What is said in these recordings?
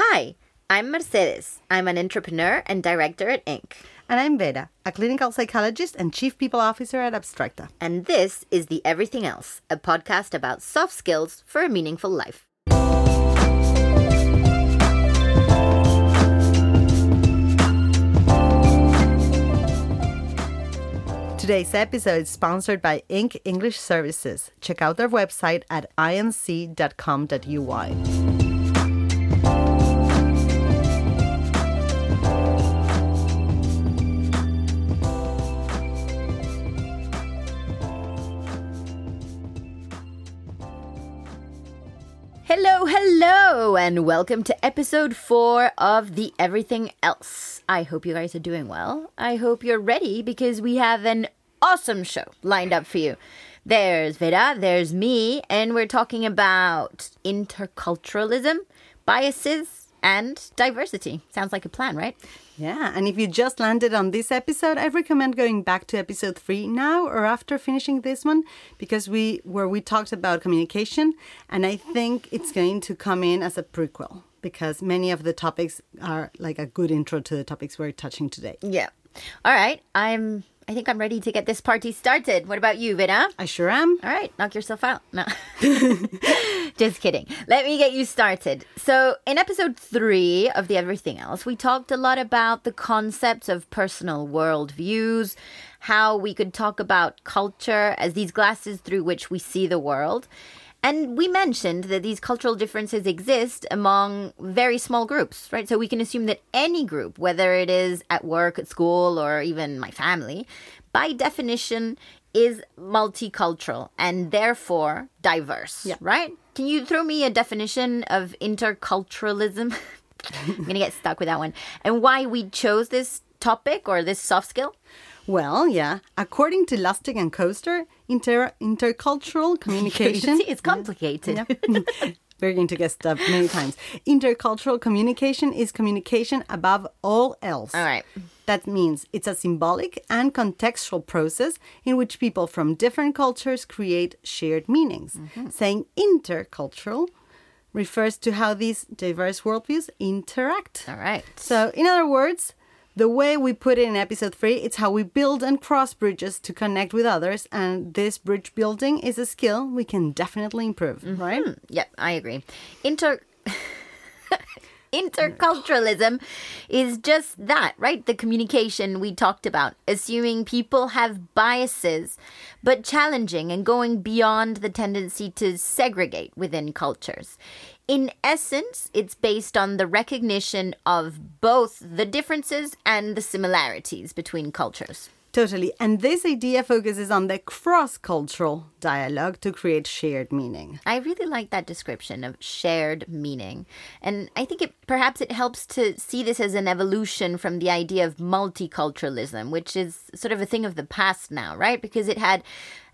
Hi, I'm Mercedes. I'm an entrepreneur and director at Inc. And I'm Vera, a clinical psychologist and chief people officer at Abstracta. And this is The Everything Else, a podcast about soft skills for a meaningful life. Today's episode is sponsored by Inc. English Services. Check out their website at inc.com.uy. and welcome to episode four of The Everything Else. I hope you guys are doing well. I hope you're ready because we have an awesome show lined up for you. There's Vera, there's me, and we're talking about interculturalism, biases, and diversity. Sounds like a plan, right? Yeah, and if you just landed on this episode, I recommend going back to episode three now or after finishing this one because we where we talked about communication, and I think it's going to come in as a prequel because many of the topics are like a good intro to the topics we're touching today. Yeah. All right. I'm I think I'm ready to get this party started. What about you, Vera? I sure am. All right, knock yourself out. No. Just kidding. Let me get you started. So, in episode three of The Everything Else, we talked a lot about the concepts of personal worldviews, how we could talk about culture as these glasses through which we see the world. And we mentioned that these cultural differences exist among very small groups, right? So we can assume that any group, whether it is at work, at school, or even my family, by definition is multicultural and therefore diverse, Yeah. right? Can you throw me a definition of interculturalism? I'm going to get stuck with that one. And why we chose this topic or this soft skill? Well, yeah. According to Lustig and Koester, inter- intercultural communication. See, it's complicated. We're going to get stuff many times. Intercultural communication is communication above all else. All right. That means it's a symbolic and contextual process in which people from different cultures create shared meanings. Mm-hmm. Saying intercultural refers to how these diverse worldviews interact. All right. So, in other words, the way we put it in episode three, it's how we build and cross bridges to connect with others. And this bridge building is a skill we can definitely improve, mm-hmm. right? Yep, I agree. Inter interculturalism is just that, right? The communication we talked about, assuming people have biases, but challenging and going beyond the tendency to segregate within cultures. In essence, it's based on the recognition of both the differences and the similarities between cultures. Totally. And this idea focuses on the cross cultural dialogue to create shared meaning. I really like that description of shared meaning. And I think it perhaps it helps to see this as an evolution from the idea of multiculturalism, which is sort of a thing of the past now, right? Because it had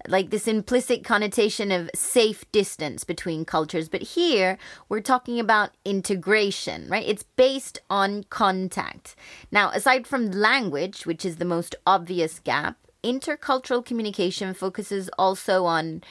like this implicit connotation of safe distance between cultures. But here we're talking about integration, right? It's based on contact. Now, aside from language, which is the most obvious gap, intercultural communication focuses also on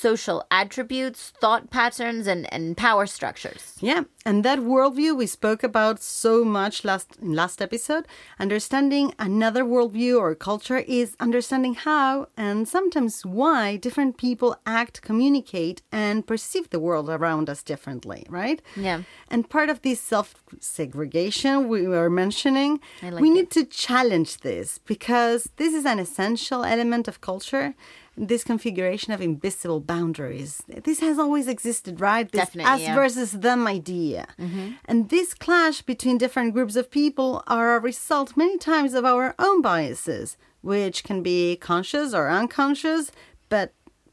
social attributes, thought patterns, and, and power structures. Yeah, and that worldview we spoke about so much last in last episode. Understanding another worldview or culture is understanding how and sometimes why different people act, communicate, and perceive the world around us differently, right? Yeah. And part of this self segregation we were mentioning, like we need to challenge this because this is an essential element of culture. This configuration of invisible boundaries. This has always existed, right? This Definitely, us yeah. versus them idea. And this clash between different groups of people are a result many times of our own biases, which can be conscious or unconscious, but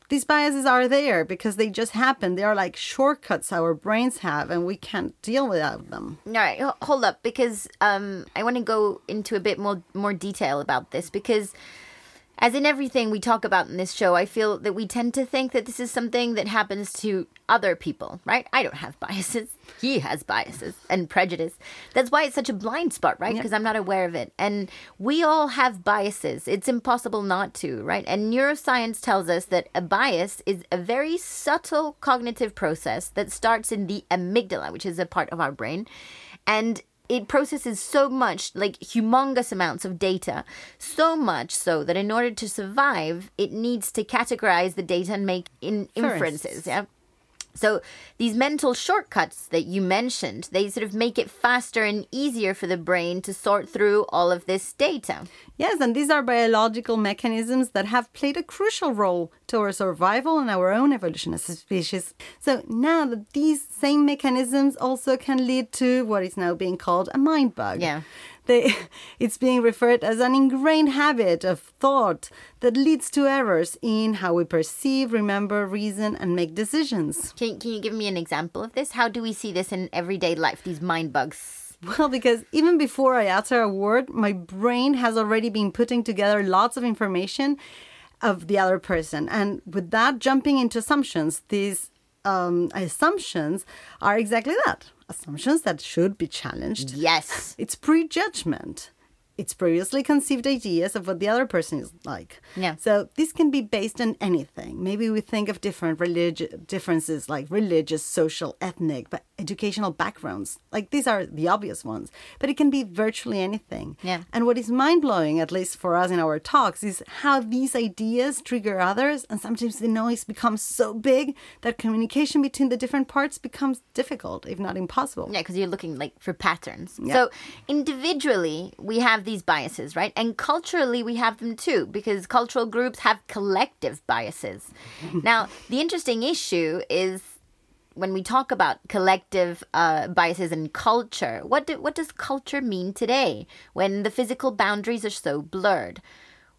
these biases are there because they just happen. They are like shortcuts our brains have, and we can't deal without them. All right, hold up, because um, I want to go into a bit more more detail about this because As in everything we talk about in this show, I feel that we tend to think that this is something that happens to other people, right? I don't have biases. He has biases and prejudice. That's why it's such a blind spot, right? Because I'm not aware of it. And we all have biases. It's impossible not to, right? And neuroscience tells us that a bias is a very subtle cognitive process that starts in the amygdala, which is a part of our brain. And it processes so much, like humongous amounts of data, so much so that in order to survive, it needs to categorize the data and make in- inferences. Yeah. So these mental shortcuts that you mentioned, they sort of make it faster and easier for the brain to sort through all of this data. Yes, and these are biological mechanisms that have played a crucial role to our survival and our own evolution as a species. So now that these same mechanisms also can lead to what is now being called a mind bug. Yeah. They, it's being referred as an ingrained habit of thought that leads to errors in how we perceive, remember, reason, and make decisions. Can, can you give me an example of this? How do we see this in everyday life, these mind bugs? Well, because even before I utter a word, my brain has already been putting together lots of information of the other person. And with that, jumping into assumptions, these um, assumptions are exactly that assumptions that should be challenged. Yes. It's prejudgment. It's previously conceived ideas of what the other person is like. Yeah. So this can be based on anything. Maybe we think of different religious differences like religious, social, ethnic, but educational backgrounds. Like these are the obvious ones. But it can be virtually anything. Yeah. And what is mind blowing, at least for us in our talks, is how these ideas trigger others and sometimes the noise becomes so big that communication between the different parts becomes difficult, if not impossible. Yeah, because you're looking like for patterns. Yeah. So individually, we have these biases, right? And culturally, we have them too, because cultural groups have collective biases. now, the interesting issue is when we talk about collective uh, biases and culture. What do, what does culture mean today when the physical boundaries are so blurred?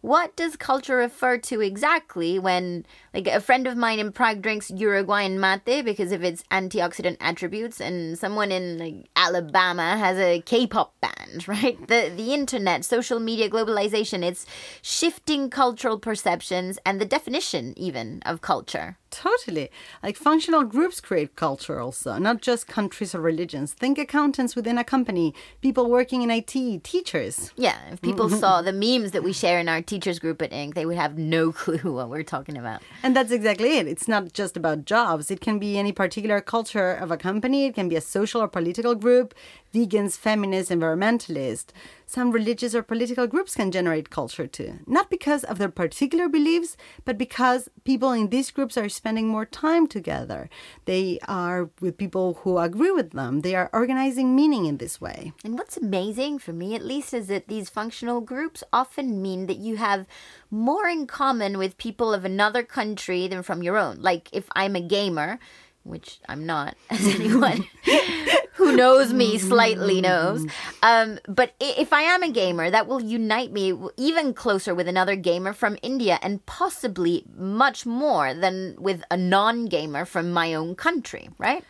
What does culture refer to exactly when, like, a friend of mine in Prague drinks Uruguayan mate because of its antioxidant attributes, and someone in like, Alabama has a K-pop band, right? The the internet, social media, globalization, it's shifting cultural perceptions and the definition even of culture. Totally. Like functional groups create culture also, not just countries or religions. Think accountants within a company, people working in IT, teachers. Yeah, if people mm-hmm. saw the memes that we share in our teachers group at Inc., they would have no clue what we're talking about. And that's exactly it. It's not just about jobs. It can be any particular culture of a company, it can be a social or political group, vegans, feminists, environmentalists. Some religious or political groups can generate culture too. Not because of their particular beliefs, but because people in these groups are spending more time together. They are with people who agree with them. They are organizing meaning in this way. And what's amazing for me, at least, is that these functional groups often mean that you have more in common with people of another country than from your own. Like if I'm a gamer, which I'm not, as anyone who knows me slightly knows. Um, but if I am a gamer, that will unite me even closer with another gamer from India and possibly much more than with a non gamer from my own country, right?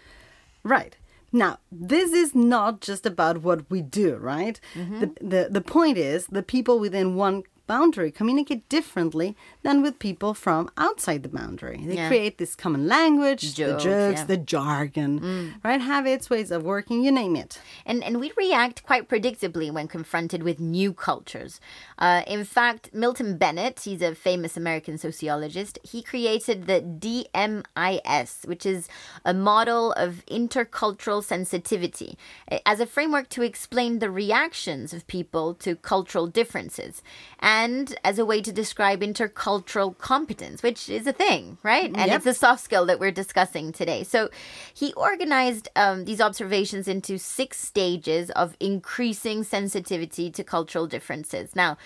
Right. Now, this is not just about what we do, right? The, the, the point is the people within one boundary communicate differently than with people from outside the boundary. They Yeah. create this common language, the Jokes, jokes, yeah. the jargon, right? Habits, ways of working, you name it. And, and we react quite predictably when confronted with new cultures. Uh, in fact, Milton Bennett, he's a famous American sociologist, he created the DMIS, which is a model of intercultural sensitivity, as a framework to explain the reactions of people to cultural differences, and as a way to describe intercultural competence, which is a thing, right? And Yep. it's a soft skill that we're discussing today. So he organized um, these observations into six stages of increasing sensitivity to cultural differences. Now,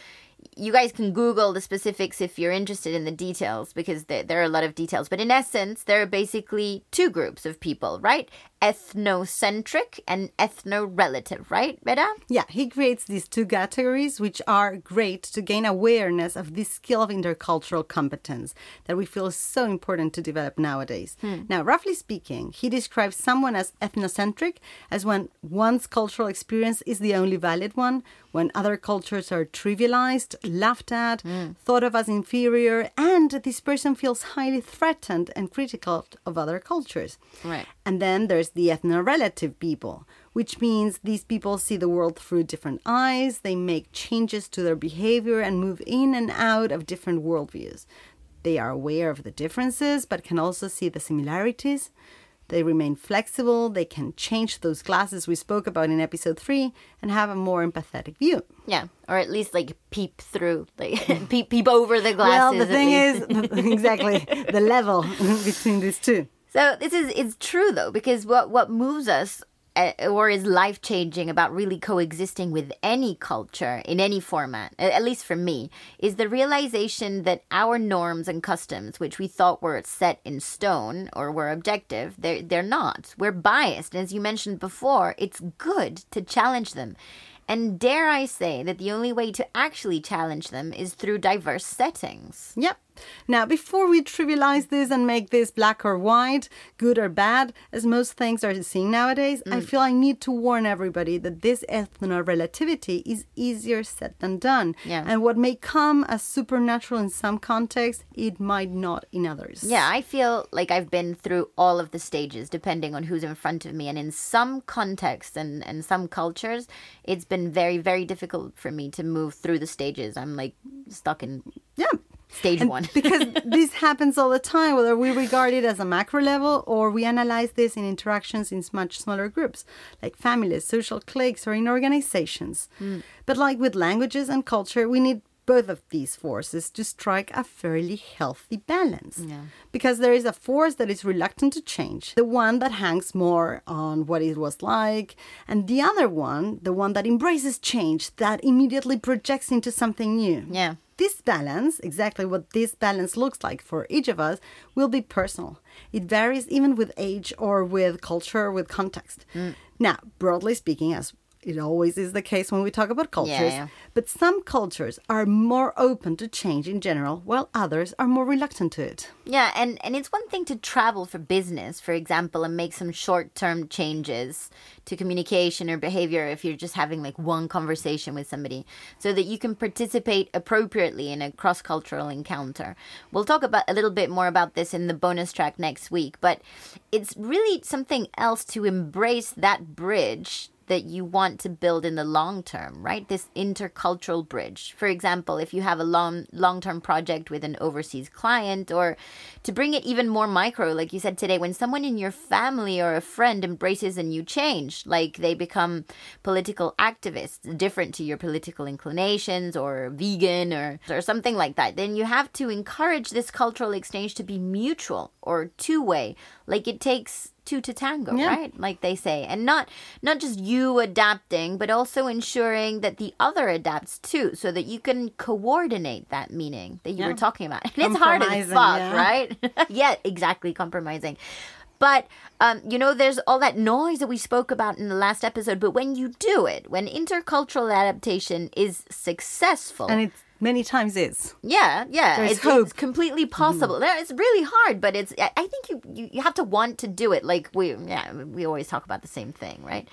you guys can Google the specifics if you're interested in the details because there, there are a lot of details. But in essence, there are basically two groups of people, right? Ethnocentric and ethno-relative, right, Vera? Yeah, he creates these two categories, which are great to gain awareness of this skill of intercultural competence that we feel is so important to develop nowadays. Hmm. Now, roughly speaking, he describes someone as ethnocentric as when one's cultural experience is the only valid one, when other cultures are trivialized, laughed at, hmm. thought of as inferior, and this person feels highly threatened and critical of other cultures. Right. And then there's the ethno-relative people, which means these people see the world through different eyes, they make changes to their behavior and move in and out of different worldviews. They are aware of the differences, but can also see the similarities. They remain flexible, they can change those glasses we spoke about in episode 3 and have a more empathetic view. Yeah, or at least like peep through, like peep peep over the glasses. Well, the thing is exactly the level between these two. So this is it's true though because what what moves us uh, or is life changing about really coexisting with any culture in any format, at least for me, is the realization that our norms and customs, which we thought were set in stone or were objective, they're they're not. We're biased, and as you mentioned before, it's good to challenge them. And dare I say that the only way to actually challenge them is through diverse settings. Yep. Now, before we trivialize this and make this black or white, good or bad, as most things are seen nowadays, I Mm. feel I need to warn everybody that this ethno relativity is easier said than done. Yeah. And what may come as supernatural in some contexts, it might not in others. Yeah, I feel like I've been through all of the stages depending on who's in front of me. And in some contexts and, and some cultures, it's been very, very difficult for me to move through the stages. I'm like stuck in Yeah. Stage And one. because this happens all the time, whether we regard it as a macro level or we analyze this in interactions in much smaller groups, like families, social cliques, or in organizations. Mm. But like with languages and culture, we need both of these forces to strike a fairly healthy balance. Because there is a force that is reluctant to change, the one that hangs more on what it was like, and the other one, the one that embraces change, that immediately projects into something new. Yeah. This balance, exactly what this balance looks like for each of us, will be personal. It varies even with age or with culture or with context. Mm. Now, broadly speaking, as it always is the case when we talk about cultures, yeah. but some cultures are more open to change in general, while others are more reluctant to it. Yeah, and, and it's one thing to travel for business, for example, and make some short term changes to communication or behavior if you're just having like one conversation with somebody so that you can participate appropriately in a cross cultural encounter. We'll talk about a little bit more about this in the bonus track next week, but it's really something else to embrace that bridge that you want to build in the long term, right? This intercultural bridge. For example, if you have a long long term project with an overseas client, or to bring it even more micro, like you said today, when someone in your family or a friend embraces a new change, like they become political activists, different to your political inclinations, or vegan, or or something like that, then you have to encourage this cultural exchange to be mutual or two way. Like it takes two to tango, Yeah. right? Like they say, and not not just you adapting, but also ensuring that the other adapts too, so that you can coordinate that meaning that you Yeah. were talking about. And it's hard as fuck, yeah. right? yeah, exactly, compromising. But um, you know, there's all that noise that we spoke about in the last episode. But when you do it, when intercultural adaptation is successful, And it many times is. yeah, yeah, There's it's, hope. It's completely possible. Mm-hmm. There- It's really hard, but it's. I I think you, you you have to want to do it. Like we, yeah, we always talk about the same thing, right?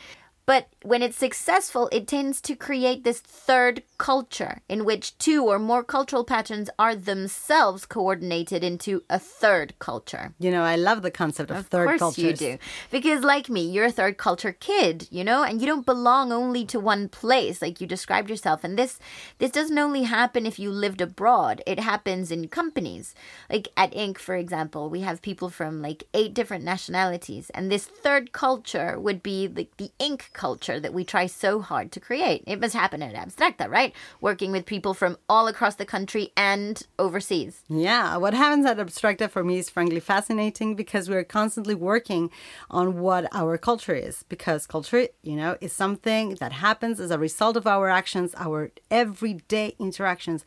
But when it's successful, it tends to create this third culture in which two or more cultural patterns are themselves coordinated into a third culture. You know, I love the concept of, Of third course cultures. you do. Because like me, you're a third culture kid, you know, and you don't belong only to one place like you described yourself. And this this doesn't only happen if you lived abroad. It happens in companies. Like at Inc, for example, we have people from like eight different nationalities. And this third culture would be like the Inc culture that we try so hard to create. It must happen at Abstracta, right? Working with people from all across the country and overseas. Yeah, what happens at Abstracta for me is frankly fascinating because we're constantly working on what our culture is. Because culture, you know, is something that happens as a result of our actions, our everyday interactions.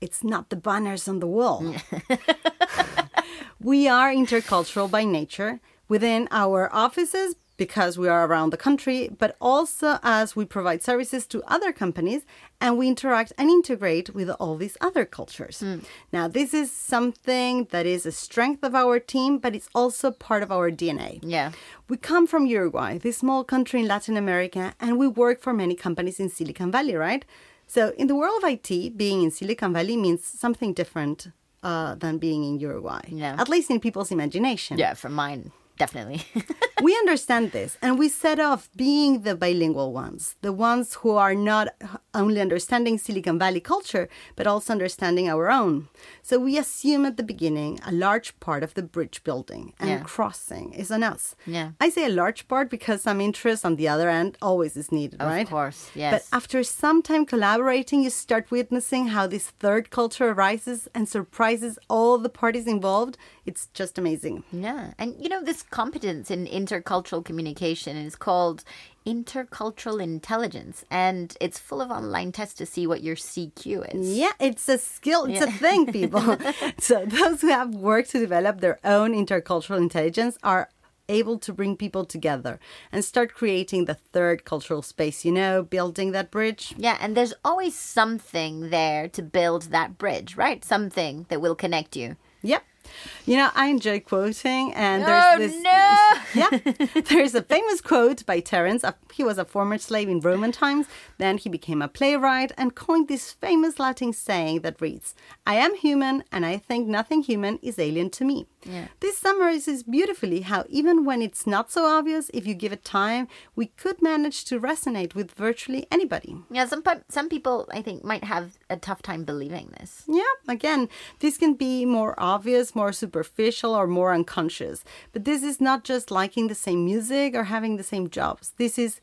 It's not the banners on the wall. we are intercultural by nature within our offices, because we are around the country, but also as we provide services to other companies and we interact and integrate with all these other cultures. Now, this is something that is a strength of our team, but it's also part of our DNA. Yeah. We come from Uruguay, this small country in Latin America, and we work for many companies in Silicon Valley, right? So, in the world of IT, being in Silicon Valley means something different uh, than being in Uruguay, Yeah. at least in people's imagination. Yeah, for mine, definitely. we understand this and we set off being the bilingual ones, the ones who are not only understanding Silicon Valley culture, but also understanding our own. So we assume at the beginning a large part of the bridge building and Yeah. crossing is on us. Yeah. I say a large part because some interest on the other end always is needed, Of right? Of course, yes. But after some time collaborating, you start witnessing how this third culture arises and surprises all the parties involved. It's just amazing. Yeah. And you know, this competence in intercultural communication is called intercultural intelligence. And it's full of online tests to see what your CQ is. Yeah, it's a skill, it's a thing, people. so, those who have worked to develop their own intercultural intelligence are able to bring people together and start creating the third cultural space, you know, building that bridge. Yeah, and there's always something there to build that bridge, right? Something that will connect you. Yep. You know, I enjoy quoting, and Oh, there's this. no! yeah, there's a famous quote by Terence. He was a former slave in Roman times. Then he became a playwright and coined this famous Latin saying that reads, "I am human, and I think nothing human is alien to me." Yeah. This summarizes beautifully how even when it's not so obvious, if you give it time, we could manage to resonate with virtually anybody. Yeah, some some people I think might have a tough time believing this. Yeah, again, this can be more obvious, more superficial, or more unconscious. But this is not just liking the same music or having the same jobs. This is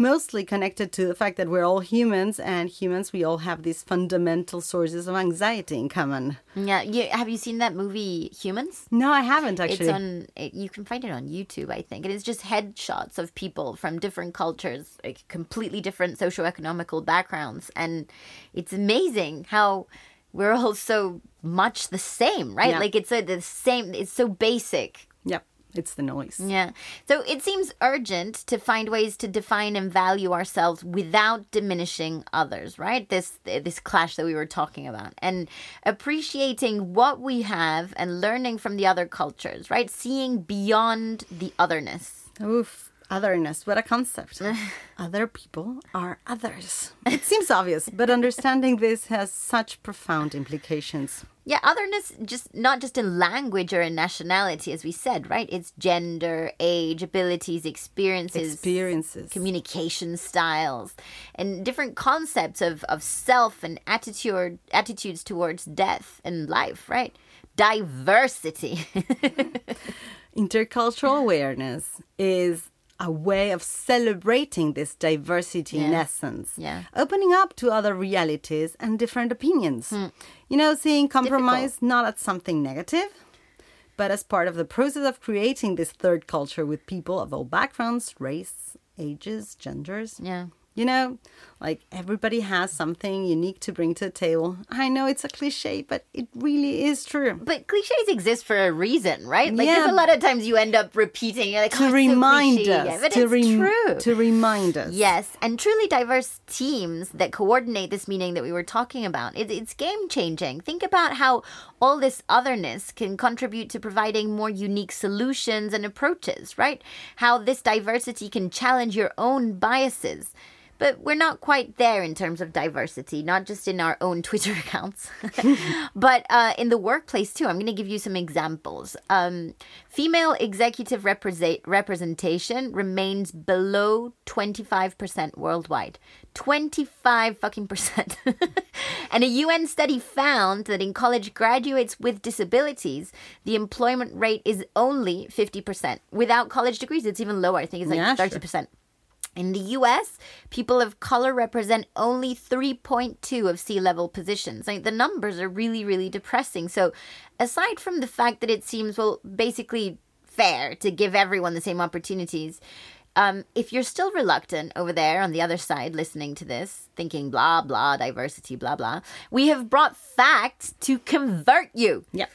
mostly connected to the fact that we're all humans, and humans, we all have these fundamental sources of anxiety in common. Yeah, you, have you seen that movie Humans? No, I haven't actually. It's on. It, you can find it on YouTube, I think. And it's just headshots of people from different cultures, like completely different socioeconomical backgrounds, and it's amazing how we're all so much the same, right? Yeah. Like it's a, the same. It's so basic. Yep, it's the noise. Yeah. So it seems urgent to find ways to define and value ourselves without diminishing others, right? This this clash that we were talking about. And appreciating what we have and learning from the other cultures, right? Seeing beyond the otherness. Oof, otherness. What a concept. Other people are others. It seems obvious, but understanding this has such profound implications. Yeah, otherness just not just in language or in nationality, as we said, right? It's gender, age, abilities, experiences, Experiences. communication styles, and different concepts of, of self and attitude attitudes towards death and life, right? Diversity. Intercultural awareness is a way of celebrating this diversity in essence. Yeah. Opening up to other realities and different opinions. Hmm. You know, seeing compromise not as something negative, but as part of the process of creating this third culture with people of all backgrounds, race, ages, genders. yeah. You know, like everybody has something unique to bring to the table. I know it's a cliche, but it really is true. But cliches exist for a reason, right? Like Yeah. there's a lot of times you end up repeating. You're like, To oh, it's so remind us. Yeah, but to it's rem- true. To remind us. Yes, and truly diverse teams that coordinate this meaning that we were talking about. It, it's game changing. Think about how all this otherness can contribute to providing more unique solutions and approaches, right? How this diversity can challenge your own biases. But we're not quite there in terms of diversity, not just in our own Twitter accounts, but uh, in the workplace too. I'm going to give you some examples. Um, female executive represent- representation remains below 25% worldwide. 25 fucking percent. and a UN study found that in college graduates with disabilities, the employment rate is only 50%. Without college degrees, it's even lower. I think it's like Yeah, sure. 30%. In the US, people of color represent only 3.2 of C-level positions. Like the numbers are really, really depressing. So, aside from the fact that it seems, well, basically fair to give everyone the same opportunities, um, if you're still reluctant over there on the other side listening to this, thinking blah, blah, diversity, blah, blah, we have brought facts to convert you. Yeah.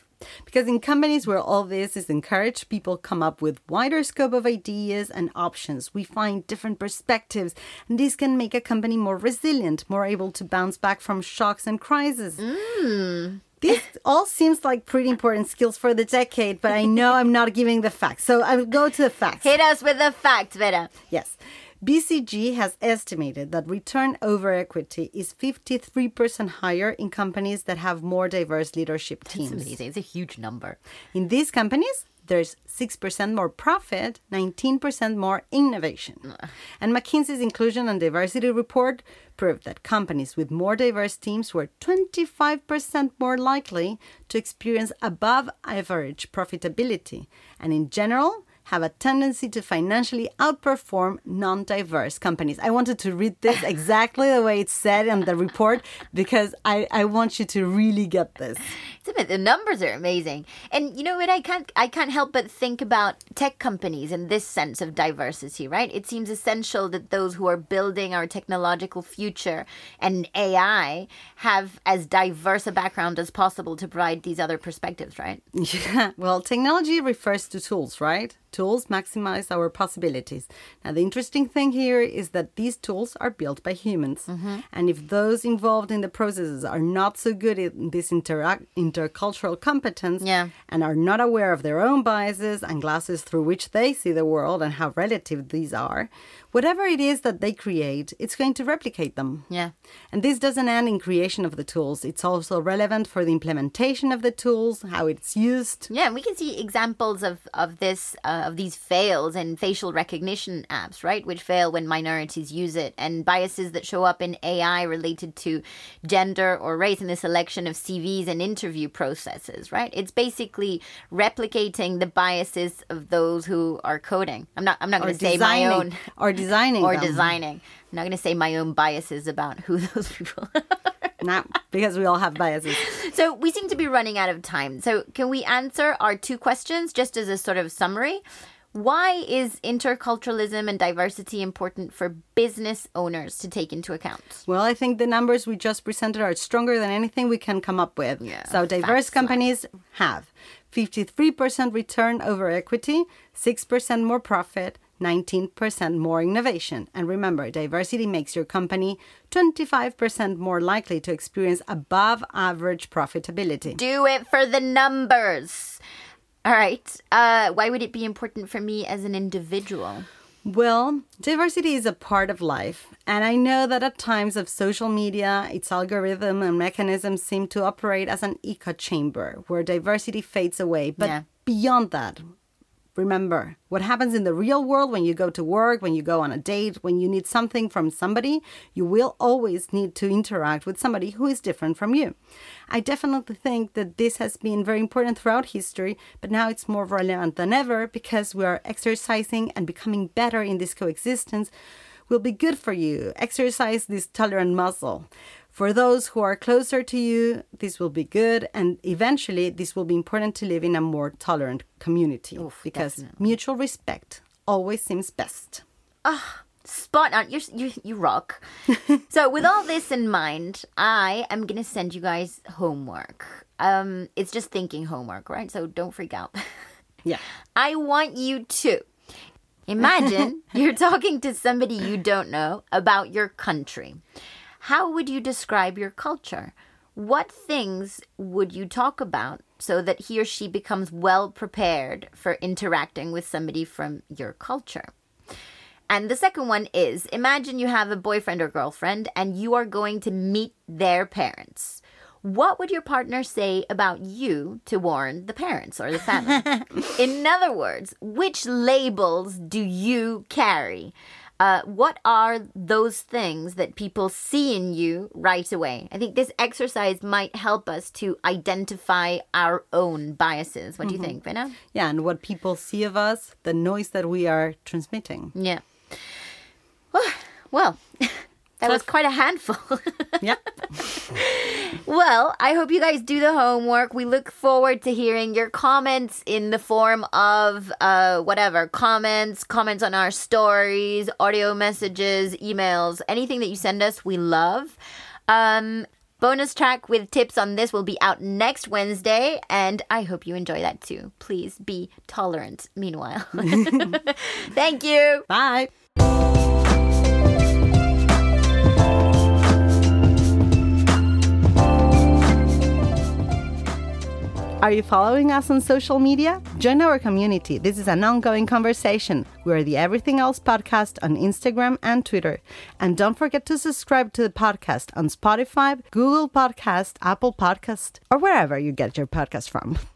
Because in companies where all this is encouraged, people come up with wider scope of ideas and options. We find different perspectives, and this can make a company more resilient, more able to bounce back from shocks and crises. Mm. This all seems like pretty important skills for the decade, but I know I'm not giving the facts. So I will go to the facts. Hit us with the facts, Vera. Yes. BCG has estimated that return over equity is 53% higher in companies that have more diverse leadership teams. amazing. It's a huge number. In these companies, there's 6% more profit, 19% more innovation. And McKinsey's Inclusion and Diversity report proved that companies with more diverse teams were 25% more likely to experience above average profitability. And in general, have a tendency to financially outperform non diverse companies. I wanted to read this exactly the way it's said in the report because I, I want you to really get this. It's a bit, the numbers are amazing, and you know what? I can't I can't help but think about tech companies in this sense of diversity, right? It seems essential that those who are building our technological future and AI have as diverse a background as possible to provide these other perspectives, right? Yeah, well, technology refers to tools, right? Tools maximize our possibilities. Now, the interesting thing here is that these tools are built by humans. Mm-hmm. And if those involved in the processes are not so good in this interact, intercultural competence Yeah. and are not aware of their own biases and glasses through which they see the world and how relative these are, whatever it is that they create, it's going to replicate them. Yeah. And this doesn't end in creation of the tools. It's also relevant for the implementation of the tools, how it's used. Yeah, and we can see examples of of this uh, of these fails in facial recognition apps, right? Which fail when minorities use it, and biases that show up in AI related to gender or race in the selection of CVs and interview processes, right? It's basically replicating the biases of those who are coding. I'm not I'm not going to say my own or designing, or them. designing. I'm not going to say my own biases about who those people are. No, because we all have biases. So we seem to be running out of time. So can we answer our two questions just as a sort of summary? Why is interculturalism and diversity important for business owners to take into account? Well, I think the numbers we just presented are stronger than anything we can come up with. Yeah, so diverse companies have 53% return over equity, 6% more profit, 19% more innovation. And remember, diversity makes your company 25% more likely to experience above average profitability. Do it for the numbers. All right. Uh, why would it be important for me as an individual? Well, diversity is a part of life. And I know that at times of social media, its algorithm and mechanisms seem to operate as an echo chamber where diversity fades away. But Yeah. beyond that, remember what happens in the real world when you go to work, when you go on a date, when you need something from somebody, you will always need to interact with somebody who is different from you. I definitely think that this has been very important throughout history, but now it's more relevant than ever because we are exercising and becoming better in this coexistence. Will be good for you. Exercise this tolerant muscle. For those who are closer to you, this will be good, and eventually, this will be important to live in a more tolerant community because definitely. mutual respect always seems best. Ah, Spot on. You you you rock. so with all this in mind, I am gonna send you guys homework. Um, it's just thinking homework, right? So don't freak out. Yeah. I want you to imagine you're talking to somebody you don't know about your country. How would you describe your culture? What things would you talk about so that he or she becomes well prepared for interacting with somebody from your culture? And the second one is imagine you have a boyfriend or girlfriend and you are going to meet their parents. What would your partner say about you to warn the parents or the family? In other words, which labels do you carry? Uh, what are those things that people see in you right away? I think this exercise might help us to identify our own biases. What do you think, Vera? Yeah, and what people see of us, the noise that we are transmitting. Yeah. Well, that was quite a handful. Yep. well, I hope you guys do the homework. We look forward to hearing your comments in the form of uh, whatever comments, comments on our stories, audio messages, emails, anything that you send us, we love. Um, Bonus track with tips on this will be out next Wednesday, and I hope you enjoy that too. Please be tolerant meanwhile. Thank you. Bye. Are you following us on social media? Join our community. This is an ongoing conversation. We're the Everything Else podcast on Instagram and Twitter. And don't forget to subscribe to the podcast on Spotify, Google Podcast, Apple Podcast, or wherever you get your podcast from.